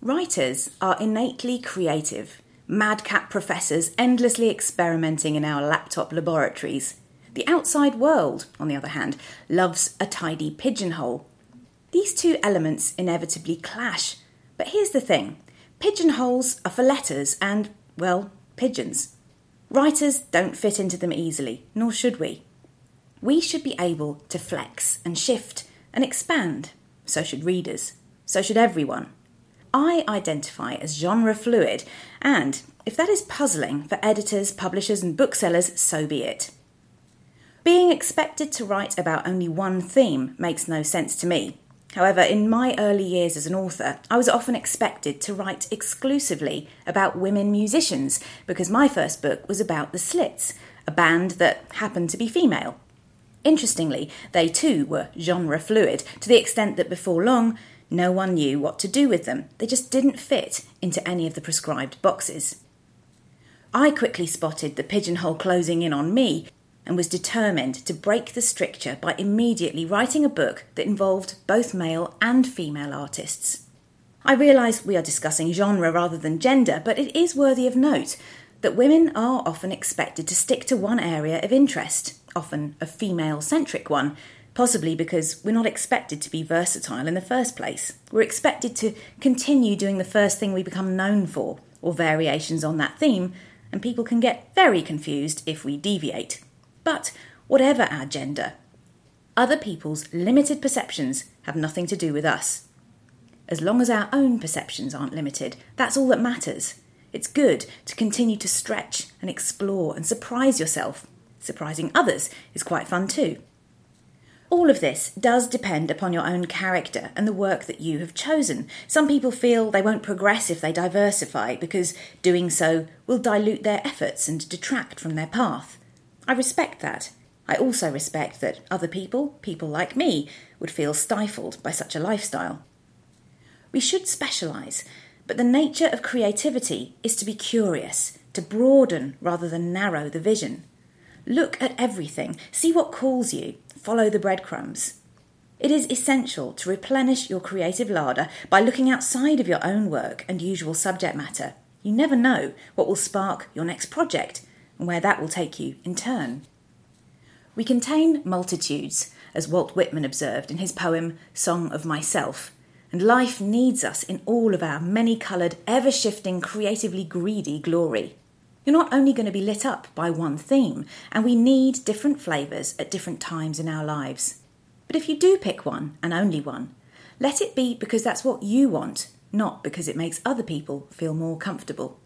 Writers are innately creative, madcap professors endlessly experimenting in our laptop laboratories. The outside world, on the other hand, loves a tidy pigeonhole. These two elements inevitably clash. But here's the thing pigeonholes are for letters and, well, pigeons. Writers don't fit into them easily, nor should we. We should be able to flex and shift and expand. So should readers. So should everyone. I identify as genre fluid, and if that is puzzling for editors, publishers, and booksellers, so be it. Being expected to write about only one theme makes no sense to me. However, in my early years as an author, I was often expected to write exclusively about women musicians because my first book was about the Slits, a band that happened to be female. Interestingly, they too were genre fluid to the extent that before long, no one knew what to do with them. They just didn't fit into any of the prescribed boxes. I quickly spotted the pigeonhole closing in on me and was determined to break the stricture by immediately writing a book that involved both male and female artists. I realise we are discussing genre rather than gender, but it is worthy of note that women are often expected to stick to one area of interest, often a female centric one, possibly because we're not expected to be versatile in the first place. We're expected to continue doing the first thing we become known for, or variations on that theme, and people can get very confused if we deviate. But whatever our gender, other people's limited perceptions have nothing to do with us. As long as our own perceptions aren't limited, that's all that matters. It's good to continue to stretch and explore and surprise yourself. Surprising others is quite fun too. All of this does depend upon your own character and the work that you have chosen. Some people feel they won't progress if they diversify because doing so will dilute their efforts and detract from their path. I respect that. I also respect that other people, people like me, would feel stifled by such a lifestyle. We should specialise, but the nature of creativity is to be curious, to broaden rather than narrow the vision. Look at everything, see what calls you, follow the breadcrumbs. It is essential to replenish your creative larder by looking outside of your own work and usual subject matter. You never know what will spark your next project and where that will take you in turn. We contain multitudes, as Walt Whitman observed in his poem Song of Myself, and life needs us in all of our many coloured, ever shifting, creatively greedy glory. You're not only going to be lit up by one theme, and we need different flavours at different times in our lives. But if you do pick one, and only one, let it be because that's what you want, not because it makes other people feel more comfortable.